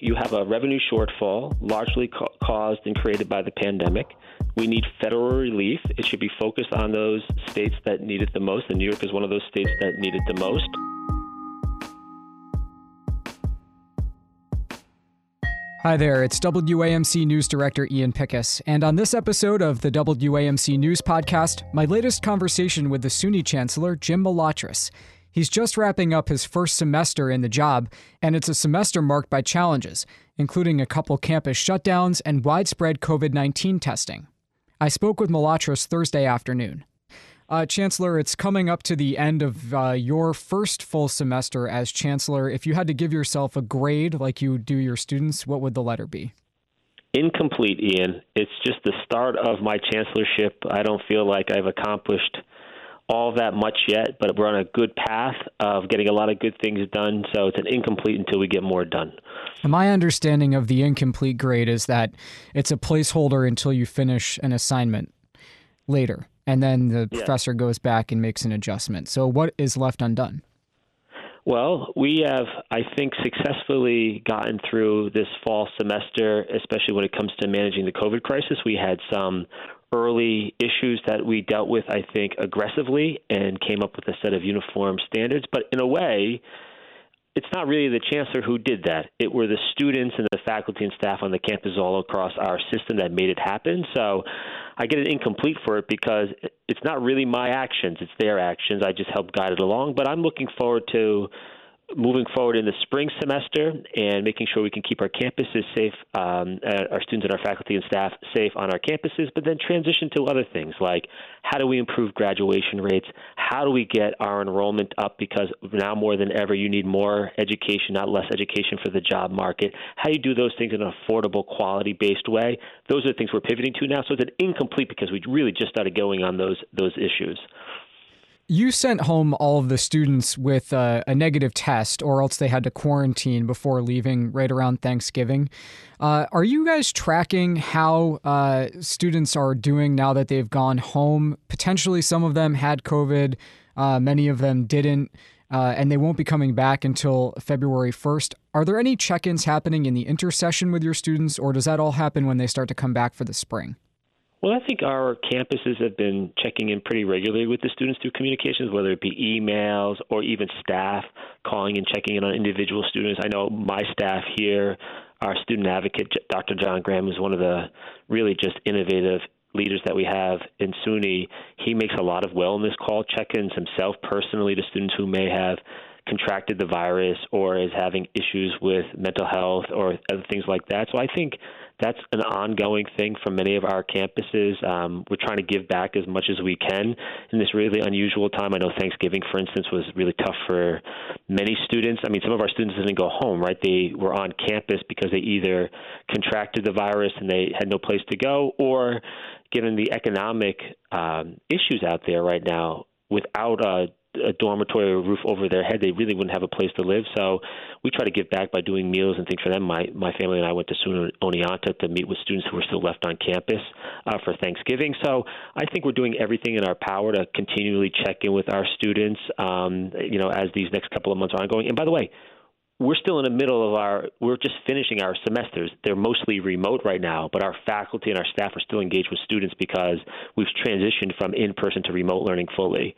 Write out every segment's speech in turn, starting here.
You have a revenue shortfall, largely ca- caused and created by the pandemic. We need federal relief. It should be focused on those states that need it the most, and New York is one of those states that need it the most. Hi there, it's WAMC News Director Ian Pickus, and on this episode of the WAMC News Podcast, my latest conversation with the SUNY Chancellor, Jim Malatras. He's just wrapping up his first semester in the job, and it's a semester marked by challenges, including a couple campus shutdowns and widespread COVID 19 testing. I spoke with Malatras Thursday afternoon. Uh, Chancellor, it's coming up to the end of uh, your first full semester as Chancellor. If you had to give yourself a grade like you do your students, what would the letter be? Incomplete, Ian. It's just the start of my chancellorship. I don't feel like I've accomplished all that much yet, but we're on a good path of getting a lot of good things done. So it's an incomplete until we get more done. My understanding of the incomplete grade is that it's a placeholder until you finish an assignment later, and then the yeah. professor goes back and makes an adjustment. So what is left undone? Well, we have, I think, successfully gotten through this fall semester, especially when it comes to managing the COVID crisis. We had some early issues that we dealt with, I think, aggressively and came up with a set of uniform standards. But in a way, it's not really the chancellor who did that. It were the students and the faculty and staff on the campus all across our system that made it happen. So I get it incomplete for it because it's not really my actions, it's their actions. I just help guide it along. But I'm looking forward to moving forward in the spring semester and making sure we can keep our campuses safe, um, uh, our students and our faculty and staff safe on our campuses, but then transition to other things like how do we improve graduation rates? How do we get our enrollment up? Because now more than ever, you need more education, not less education for the job market. How do you do those things in an affordable, quality based way? Those are the things we're pivoting to now. So it's an incomplete because we really just started going on those those issues you sent home all of the students with a, a, negative test, or else they had to quarantine before leaving right around Thanksgiving. Uh, are you guys tracking how uh, students are doing now that they've gone home? Potentially, some of them had COVID, uh, many of them didn't. Uh, and they won't be coming back until February 1st. Are there any check ins happening in the intersession with your students, or does that all happen when they start to come back for the spring? Well, I think our campuses have been checking in pretty regularly with the students through communications, whether it be emails or even staff calling and checking in on individual students. I know my staff here, our student advocate, Dr. John Graham, is one of the really just innovative leaders that we have in SUNY. He makes a lot of wellness call check ins himself personally to students who may have contracted the virus or is having issues with mental health or other things like that. So I think that's an ongoing thing for many of our campuses. Um, we're trying to give back as much as we can in this really unusual time. I know Thanksgiving, for instance, was really tough for many students. I mean, some of our students didn't go home, right? They were on campus because they either contracted the virus and they had no place to go, or given the economic um, issues out there right now, without a a dormitory or a roof over their head, they really wouldn't have a place to live. So we try to give back by doing meals and things for them. My my family and I went to SUNY Oneonta to meet with students who were still left on campus uh, for Thanksgiving. So I think we're doing everything in our power to continually check in with our students. Um, you know, as these next couple of months are ongoing. And by the way, we're still in the middle of our we're just finishing our semesters they're mostly remote right now but our faculty and our staff are still engaged with students because we've transitioned from in person to remote learning fully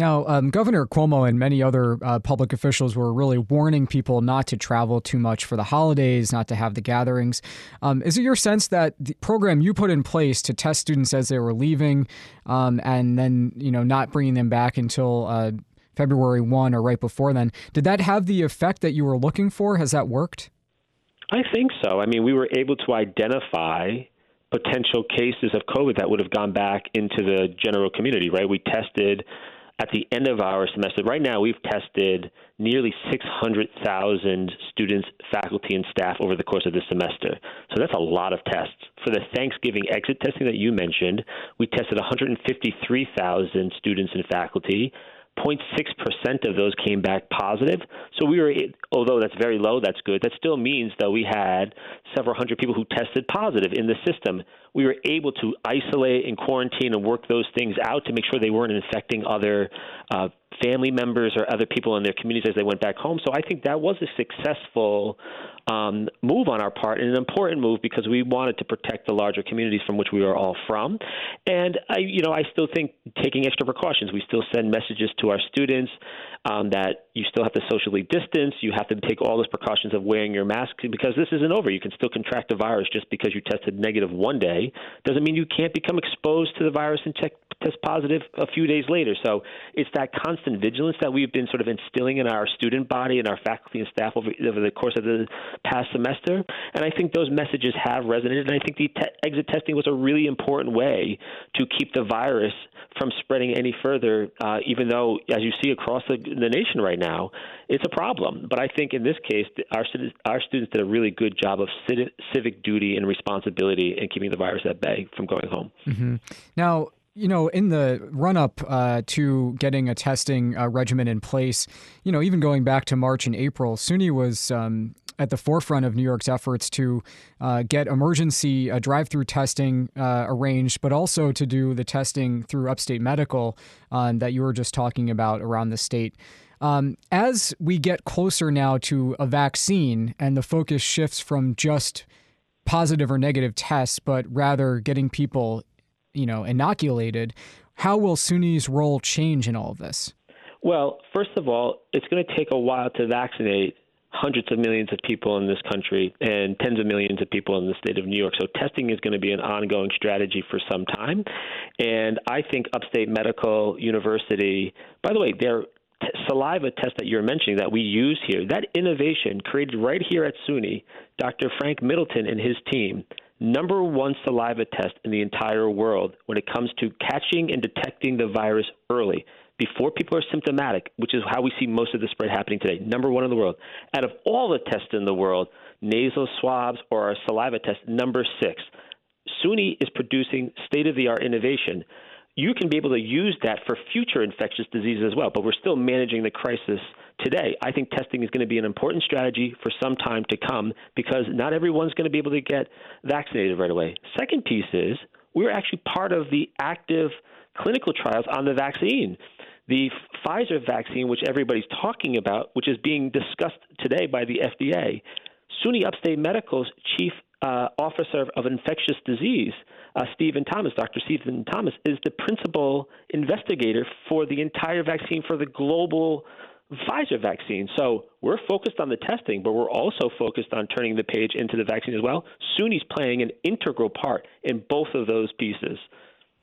now, um, Governor Cuomo and many other uh, public officials were really warning people not to travel too much for the holidays, not to have the gatherings. Um, is it your sense that the program you put in place to test students as they were leaving, um, and then you know not bringing them back until uh, February one or right before then, did that have the effect that you were looking for? Has that worked? I think so. I mean, we were able to identify potential cases of COVID that would have gone back into the general community. Right? We tested at the end of our semester, right now we've tested nearly 600,000 students, faculty, and staff over the course of this semester. So that's a lot of tests. For the Thanksgiving exit testing that you mentioned, we tested 153,000 students and faculty. 0.6% of those came back positive. So we were, although that's very low, that's good. That still means that we had several hundred people who tested positive in the system. We were able to isolate and quarantine and work those things out to make sure they weren't infecting other uh, family members or other people in their communities as they went back home. So I think that was a successful um, move on our part and an important move because we wanted to protect the larger communities from which we are all from. And I, you know, I still think taking extra precautions. We still send messages to our students um, that you still have to socially distance. You have to take all those precautions of wearing your mask because this isn't over. You can still contract the virus just because you tested negative one day. Doesn't mean you can't become exposed to the virus and check, test positive a few days later. So it's that constant vigilance that we've been sort of instilling in our student body and our faculty and staff over, over the course of the past semester. And I think those messages have resonated. And I think the te- exit testing was a really important way to keep the virus from spreading any further, uh, even though, as you see across the, the nation right now, it's a problem. But I think in this case, our, our students did a really good job of civic duty and responsibility in keeping the virus at bay from going home. Mm-hmm. Now, you know, in the run up uh, to getting a testing uh, regimen in place, you know, even going back to March and April, SUNY was um, at the forefront of New York's efforts to uh, get emergency uh, drive through testing uh, arranged, but also to do the testing through upstate medical um, that you were just talking about around the state. Um, as we get closer now to a vaccine and the focus shifts from just positive or negative tests, but rather getting people, you know, inoculated, how will SUNY's role change in all of this? Well, first of all, it's going to take a while to vaccinate hundreds of millions of people in this country and tens of millions of people in the state of New York. So testing is going to be an ongoing strategy for some time. And I think Upstate Medical University, by the way, their t- saliva test that you're mentioning that we use here, that innovation created right here at SUNY, Dr. Frank Middleton and his team number one saliva test in the entire world when it comes to catching and detecting the virus early before people are symptomatic, which is how we see most of the spread happening today. Number one in the world. Out of all the tests in the world, nasal swabs or our saliva test, number six. SUNY is producing state of the art innovation. You can be able to use that for future infectious diseases as well, but we're still managing the crisis today. I think testing is going to be an important strategy for some time to come because not everyone's going to be able to get vaccinated right away. Second piece is we're actually part of the active clinical trials on the vaccine. The Pfizer vaccine, which everybody's talking about, which is being discussed today by the FDA, SUNY Upstate Medical's chief uh, officer of infectious disease, uh, Stephen Thomas, Dr. Stephen Thomas, is the principal investigator for the entire vaccine for the global Pfizer vaccine. So we're focused on the testing, but we're also focused on turning the page into the vaccine as well. SUNY's playing an integral part in both of those pieces.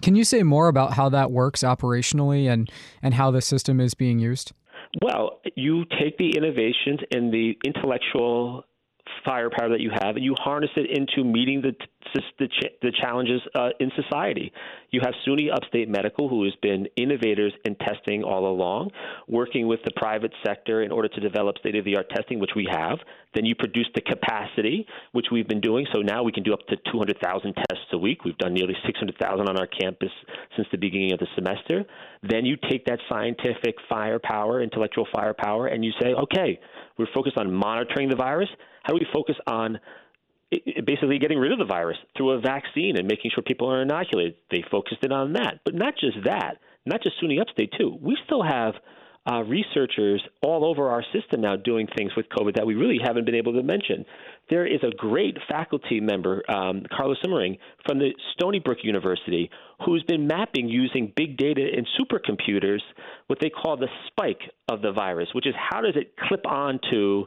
Can you say more about how that works operationally and, and how the system is being used? Well, you take the innovations and the intellectual firepower that you have, and you harness it into meeting the the, the challenges uh, in society. You have SUNY Upstate Medical, who has been innovators in testing all along, working with the private sector in order to develop state of the art testing, which we have. Then you produce the capacity, which we've been doing. So now we can do up to 200,000 tests a week. We've done nearly 600,000 on our campus since the beginning of the semester. Then you take that scientific firepower, intellectual firepower, and you say, okay, we're focused on monitoring the virus. How do we focus on basically getting rid of the virus through a vaccine and making sure people are inoculated? They focused in on that. But not just that, not just SUNY Upstate, too. We still have uh, researchers all over our system now doing things with COVID that we really haven't been able to mention. There is a great faculty member, um, Carlos Simmerling, from the Stony Brook University, who's been mapping using big data and supercomputers what they call the spike of the virus, which is how does it clip onto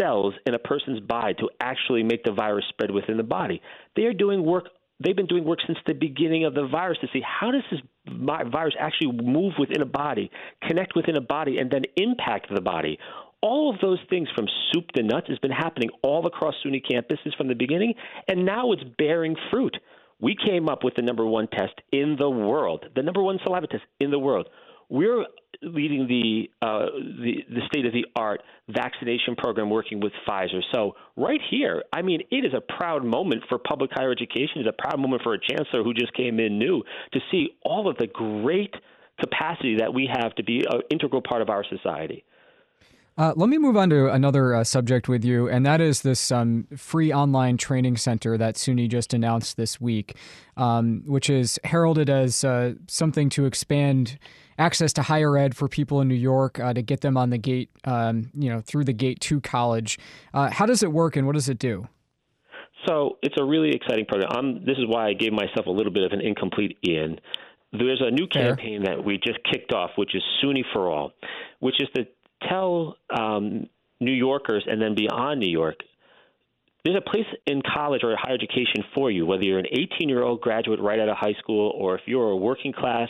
cells in a person's body to actually make the virus spread within the body. They are doing work they've been doing work since the beginning of the virus to see how does this virus actually move within a body, connect within a body, and then impact the body. All of those things from soup to nuts has been happening all across SUNY campuses from the beginning, and now it's bearing fruit. We came up with the number one test in the world, the number one saliva test in the world. We're leading the, uh, the the state of the art vaccination program working with Pfizer. So right here, I mean, it is a proud moment for public higher education. It's a proud moment for a chancellor who just came in new to see all of the great capacity that we have to be an integral part of our society. Uh, let me move on to another uh, subject with you, and that is this um, free online training center that SUNY just announced this week, um, which is heralded as uh, something to expand access to higher ed for people in New York uh, to get them on the gate, um, you know, through the gate to college. Uh, how does it work, and what does it do? So it's a really exciting program. I'm, this is why I gave myself a little bit of an incomplete in. There's a new campaign Fair. that we just kicked off, which is SUNY for All, which is to tell um, New Yorkers and then beyond New York there's a place in college or higher education for you, whether you're an 18 year old graduate right out of high school or if you're a working class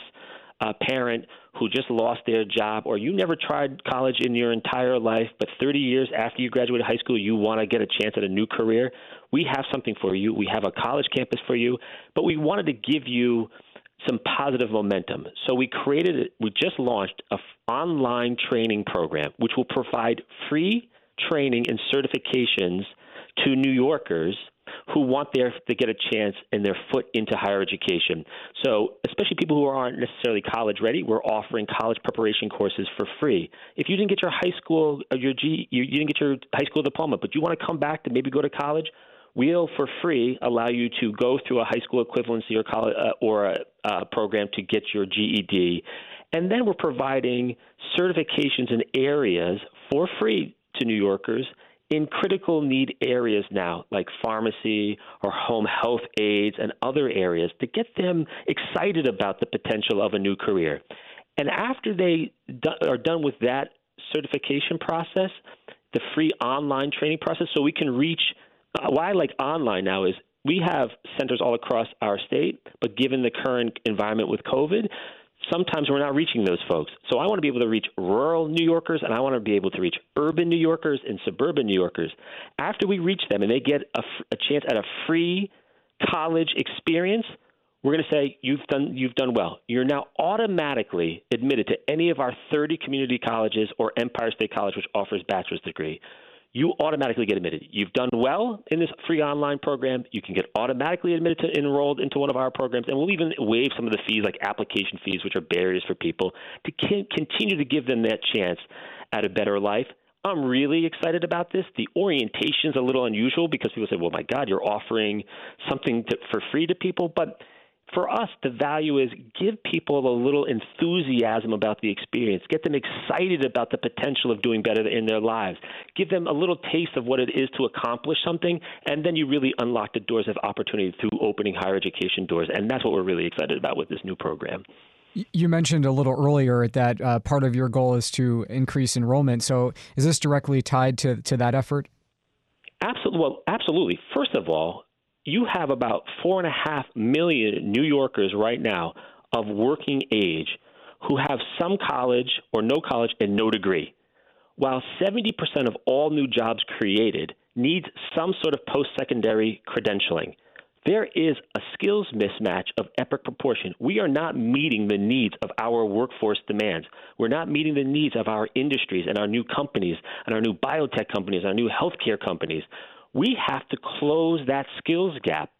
uh, parent who just lost their job or you never tried college in your entire life, but 30 years after you graduated high school, you want to get a chance at a new career, we have something for you. We have a college campus for you, but we wanted to give you some positive momentum. So we created, we just launched a online training program which will provide free training and certifications to New Yorkers who want their to get a chance and their foot into higher education. So, especially people who aren't necessarily college ready, we're offering college preparation courses for free. If you didn't get your high school uh, your G you, you didn't get your high school diploma, but you want to come back to maybe go to college, we'll for free allow you to go through a high school equivalency or college uh, or a, a program to get your GED. And then we're providing certifications in areas for free to New Yorkers in critical need areas now, like pharmacy or home health aides and other areas, to get them excited about the potential of a new career. And after they do, are done with that certification process, the free online training process, so we can reach. Uh, why I like online now is we have centers all across our state, but given the current environment with COVID, sometimes we're not reaching those folks. So I want to be able to reach rural New Yorkers and I want to be able to reach urban New Yorkers and suburban New Yorkers. After we reach them and they get a, a chance at a free college experience, we're going to say you've done you've done well. You're now automatically admitted to any of our 30 community colleges or Empire State College which offers bachelor's degree you automatically get admitted. You've done well in this free online program. You can get automatically admitted to enrolled into one of our programs, and we'll even waive some of the fees, like application fees, which are barriers for people, to continue to give them that chance at a better life. I'm really excited about this. The orientation is a little unusual because people say, "Well, my God, you're offering something to, for free to people," but for us, the value is give people a little enthusiasm about the experience, get them excited about the potential of doing better in their lives, give them a little taste of what it is to accomplish something, and then you really unlock the doors of opportunity through opening higher education doors. And that's what we're really excited about with this new program. You mentioned a little earlier that uh, part of your goal is to increase enrollment. So is this directly tied to, to that effort? Absolutely. Well, absolutely. First of all, you have about four and a half million New Yorkers right now of working age who have some college or no college and no degree. While 70% of all new jobs created needs some sort of post secondary credentialing, there is a skills mismatch of epic proportion. We are not meeting the needs of our workforce demands. We're not meeting the needs of our industries and our new companies and our new biotech companies, our new healthcare companies. We have to close that skills gap.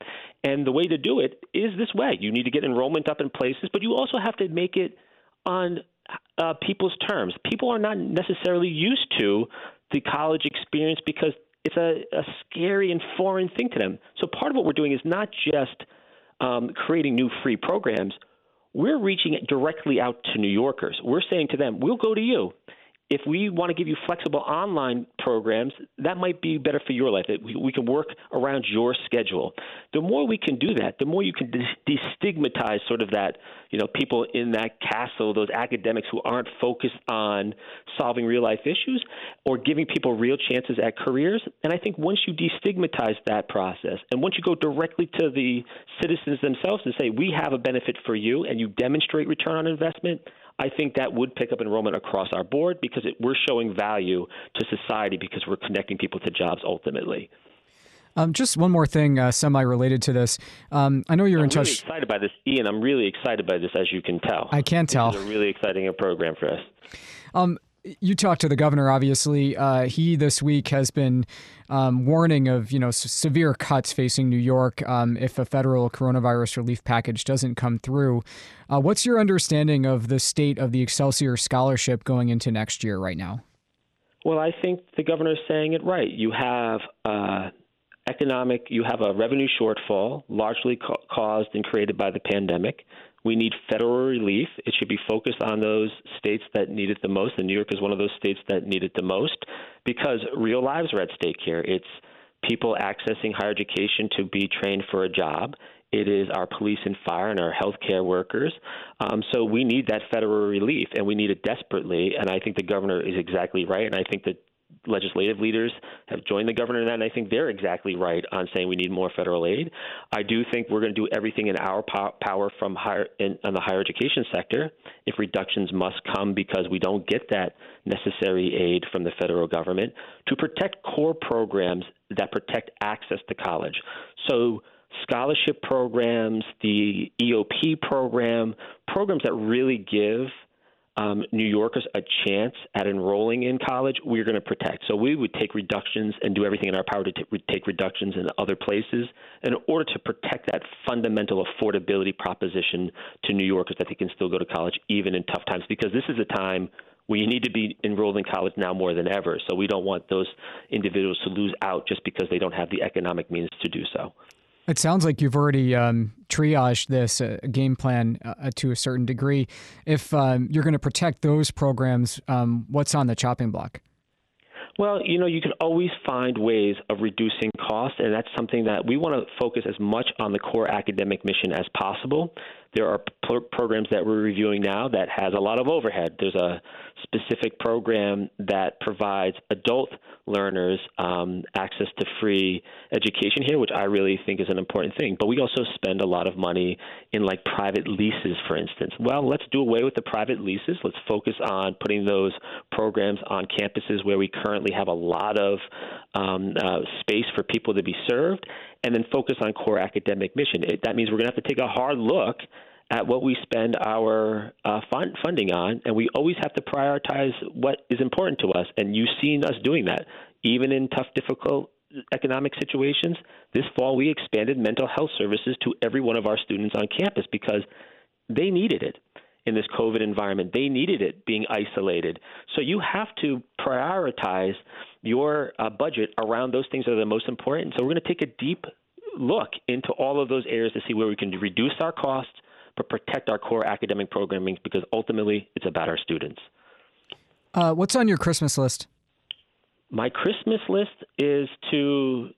And the way to do it is this way. You need to get enrollment up in places, but you also have to make it on uh, people's terms. People are not necessarily used to the college experience because it's a, a, scary and foreign thing to them. So part of what we're doing is not just um, creating new free programs. We're reaching directly out to New Yorkers. We're saying to them, "We'll go to you if we want to give you flexible online programs, that might be better for your life. We can work around your schedule. The more we can do that, the more you can destigmatize sort of that, you know, people in that castle, those academics who aren't focused on solving real life issues or giving people real chances at careers. And I think once you destigmatize that process and once you go directly to the citizens themselves and say, we have a benefit for you and you demonstrate return on investment, I think that would pick up enrollment across our board because it, we're showing value to society because we're connecting people to jobs ultimately. Um, just one more thing, uh, semi-related to this. Um, I know you're I'm in touch. I'm really excited by this, Ian. I'm really excited by this, as you can tell. I can tell. It's a really exciting program for us. Um, you talked to the governor, obviously. Uh, he this week has been um, warning of you know s- severe cuts facing New York um, if a federal coronavirus relief package doesn't come through. Uh, what's your understanding of the state of the Excelsior scholarship going into next year right now? Well, I think the governor is saying it right. You have uh, economic, you have a revenue shortfall, largely ca- caused and created by the pandemic. We need federal relief. It should be focused on those states that need it the most, and New York is one of those states that need it the most because real lives are at stake here. It's people accessing higher education to be trained for a job. It is our police and fire and our healthcare workers. Um, so we need that federal relief, and we need it desperately. And I think the governor is exactly right. And I think that legislative leaders have joined the governor in that, and I think they're exactly right on saying we need more federal aid. I do think we're going to do everything in our power from higher in, the higher education sector if reductions must come because we don't get that necessary aid from the federal government to protect core programs that protect access to college. So scholarship programs, the EOP program, programs that really give um, New Yorkers a chance at enrolling in college, we're going to protect. So we would take reductions and do everything in our power to t- take reductions in other places in order to protect that fundamental affordability proposition to New Yorkers that they can still go to college even in tough times. Because this is a time where you need to be enrolled in college now more than ever. So we don't want those individuals to lose out just because they don't have the economic means to do so. It sounds like you've already um, triaged this uh, game plan uh, to a certain degree. If um, you're going to protect those programs, um, what's on the chopping block? Well, you know, you can always find ways of reducing costs, and that's something that we want to focus as much on the core academic mission as possible. There are programs that we're reviewing now that has a lot of overhead. There's a specific program that provides adult learners um, access to free education here, which I really think is an important thing. But we also spend a lot of money in like private leases, for instance. Well, let's do away with the private leases. Let's focus on putting those programs on campuses where we currently have a lot of um, uh, space for people to be served, and then focus on core academic mission. It, that means we're going to have to take a hard look at what we spend our uh, fund, funding on, and we always have to prioritize what is important to us. And you've seen us doing that, even in tough, difficult economic situations. This fall, we expanded mental health services to every one of our students on campus because they needed it in this COVID environment. They needed it being isolated. So you have to prioritize your uh, budget around those things that are the most important. So we're going to take a deep look into all of those areas to see where we can reduce our costs but protect our core academic programming because ultimately it's about our students. Uh, what's on your Christmas list? My Christmas list is to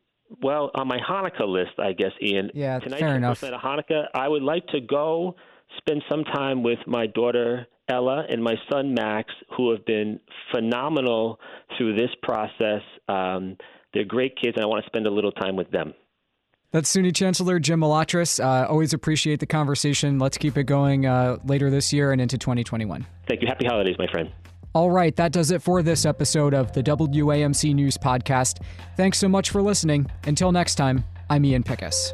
well, on my Hanukkah list, I guess, Ian. Yeah, Tonight's fair enough. Night of Hanukkah, I would like to go spend some time with my daughter Ella and my son Max, who have been phenomenal through this process. Um, they're great kids, and I want to spend a little time with them. That's SUNY Chancellor Jim Malatras. Uh, always appreciate the conversation. Let's keep it going uh, later this year and into 2021. Thank you. Happy holidays, my friend. All right, that does it for this episode of the WAMC News Podcast. Thanks so much for listening. Until next time, I'm Ian Pickus.